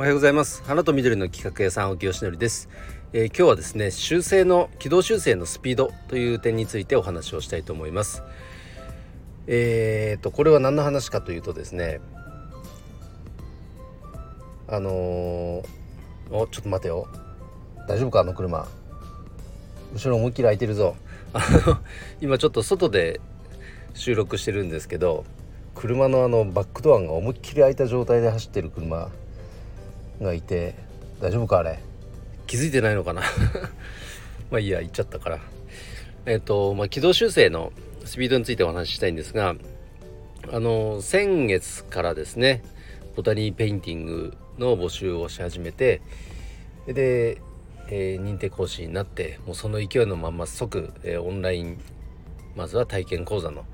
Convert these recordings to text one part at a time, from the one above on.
おはようございます。花と緑の企画屋さん沖吉典です、えー、今日はですね修正の軌道修正のスピードという点についてお話をしたいと思います。えーとこれは何の話かというとですねあのー、おちょっと待てよ。大丈夫かあの車。後ろ思いっきり開いてるぞ。あの今ちょっと外で収録してるんですけど車のあのバックドアが思いっきり開いた状態で走ってる車。がいて大丈夫かあれ？気づいてないのかな？まあいいや行っちゃったから。えっ、ー、とまあ軌道修正のスピードについてお話ししたいんですがあの先月からですねボタニーペインティングの募集をし始めてで、えー、認定講師になってもうその勢いのまま即、えー、オンラインまずは体験講座の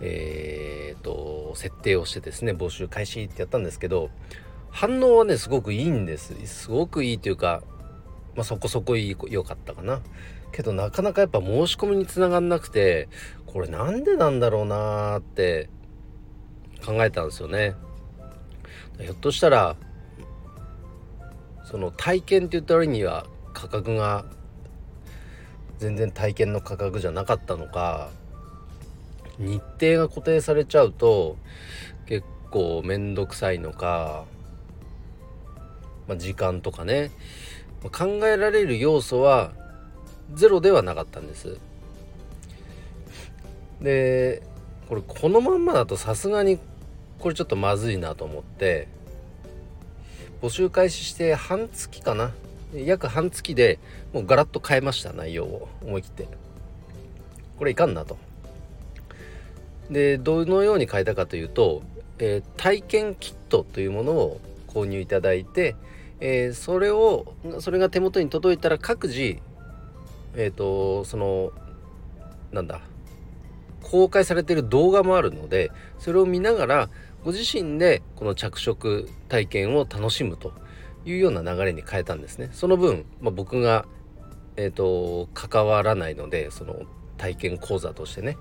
えーと、設定をしてですね募集開始ってやったんですけど反応はねすごくいいんです。すごくいいというか、まあ、そこそこいい良かったかな。けどなかなかやっぱ申し込みにつながんなくてこれなんでなんだろうなーって考えたんですよね。ひょっとしたらその体験って言った割には価格が全然体験の価格じゃなかったのか日程が固定されちゃうと結構面倒くさいのか、まあ、時間とかね。考えられる要素はゼロではなかったんです。でこれこのまんまだとさすがにこれちょっとまずいなと思って募集開始して半月かな。約半月でもうガラッと変えました内容を。思い切って。これいかんなと。でどのように変えたかというと、えー、体験キットというものを購入いただいて、えー、それをそれが手元に届いたら各自えっ、ー、とそのなんだ公開されてる動画もあるのでそれを見ながらご自身でこの着色体験を楽しむというような流れに変えたんですね。その分、まあ、僕が、えーと関わらないのでその体験講座としてね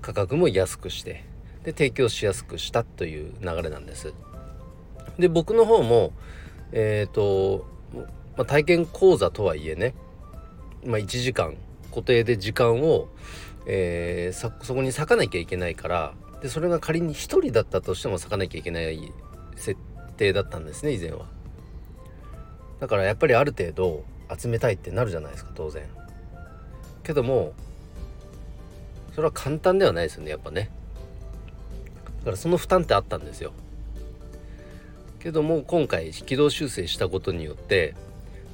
価格も安くしてで提供しやすくしたという流れなんです。で僕の方もえっ、ー、と、まあ、体験講座とはいえね、まあ、1時間固定で時間を、えー、そこに割かなきゃいけないからでそれが仮に1人だったとしても割かなきゃいけない設定だったんですね以前は。だからやっぱりある程度集めたいってなるじゃないですか当然。けどもそれは簡単ではないですよねやっぱねだからその負担ってあったんですよけども今回軌道修正したことによって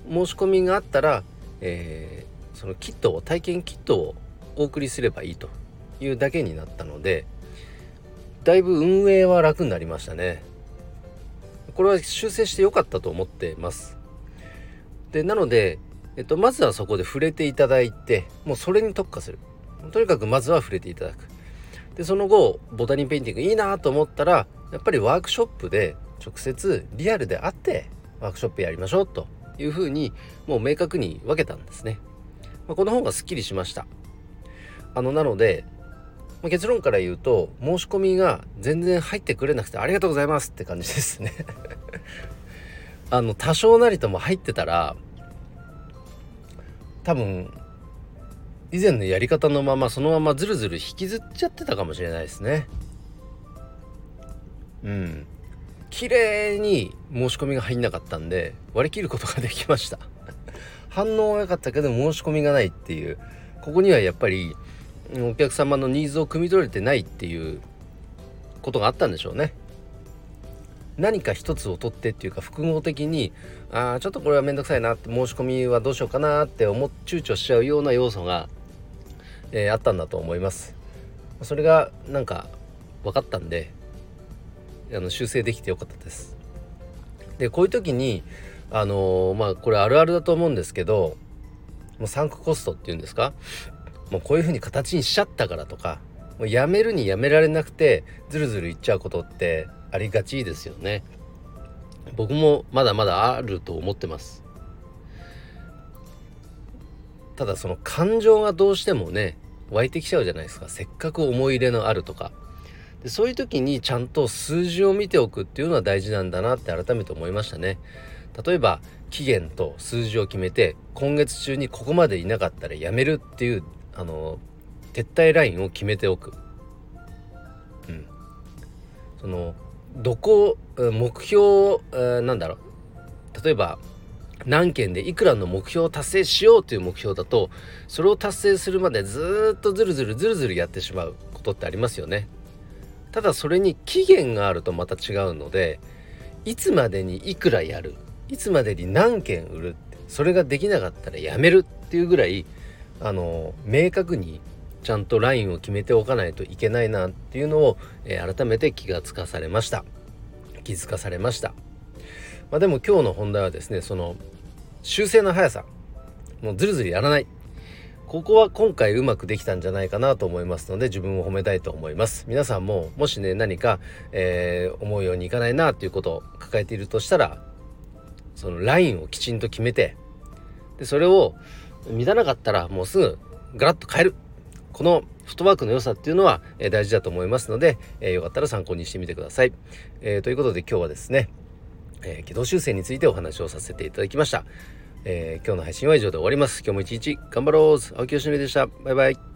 申し込みがあったら、えー、そのキットを体験キットをお送りすればいいというだけになったのでだいぶ運営は楽になりましたね。これは修正してよかったと思ってます。でなので、えっと、まずはそこで触れていただいてもうそれに特化する。とにかくまずは触れていただく。でその後ボタニーペインティングいいなと思ったらやっぱりワークショップで直接リアルで会ってワークショップやりましょうというふうにもう明確に分けたんですね、まあ、この方がすっきりしました。あのなので、まあ、結論から言うと申し込みが全然入ってくれなくてありがとうございますって感じですね。あの多少なりとも入ってたら多分以前のやり方のままそのままずるずる引きずっちゃってたかもしれないですね。うん。綺麗に申し込みが入んなかったんで割り切ることができました。反応は良かったけど申し込みがないっていう。ここにはやっぱりお客様のニーズを汲み取れてないっていうことがあったんでしょうね。何か一つを取ってっていうか複合的にああちょっとこれは面倒くさいなって申し込みはどうしようかなって思っ躊躇しちゃうような要素がえー、あったんだと思います。それがなんか分かったんであの修正できてよかったです。でこういう時にあのー、まあこれあるあるだと思うんですけどもうサンクコストっていうんですか？もうこういう風に形にしちゃったからとかもうやめるにやめられなくてずるずるいっちゃうことってありがちですよね。僕もまだまだあると思ってます。ただその感情がどうしてもね湧いてきちゃうじゃないですか。せっかく思い入れのあるとか。でそういう時にちゃんと数字を見ておくっていうのは大事なんだなって改めて思いましたね。例えば期限と数字を決めて今月中にここまでいなかったらやめるっていうあの撤退ラインを決めておく、うん、そのどこ目標、えなんだろう。例えば何件でいくらの目標を達成しようという目標だとそれを達成するまでずっとずるずるずるずるやってしまうことってありますよね。ただそれに期限があるとまた違うのでいつまでにいくらやるいつまでに何件売るってそれができなかったらやめるっていうぐらいあの明確にちゃんとラインを決めておかないといけないなっていうのを、えー、改めて気がつかされました。気づかされました、まあ、でも今日の本題はですねその修正の速さもうずるずるやらない。ここは今回うまくできたんじゃないかなと思いますので自分を褒めたいと思います皆さんももしね何か、えー、思うようにいかないなということを抱えているとしたらそのラインをきちんと決めてでそれを満たなかったらもうすぐガラッと変えるこのフットワークの良さっていうのは、えー、大事だと思いますので、えー、よかったら参考にしてみてください。えー、ということで今日はですね、え軌道修正についてお話をさせていただきました。えー、今日の配信は以上で終わります。今日も一日頑張ろう青木よしのりでした。バイバイ。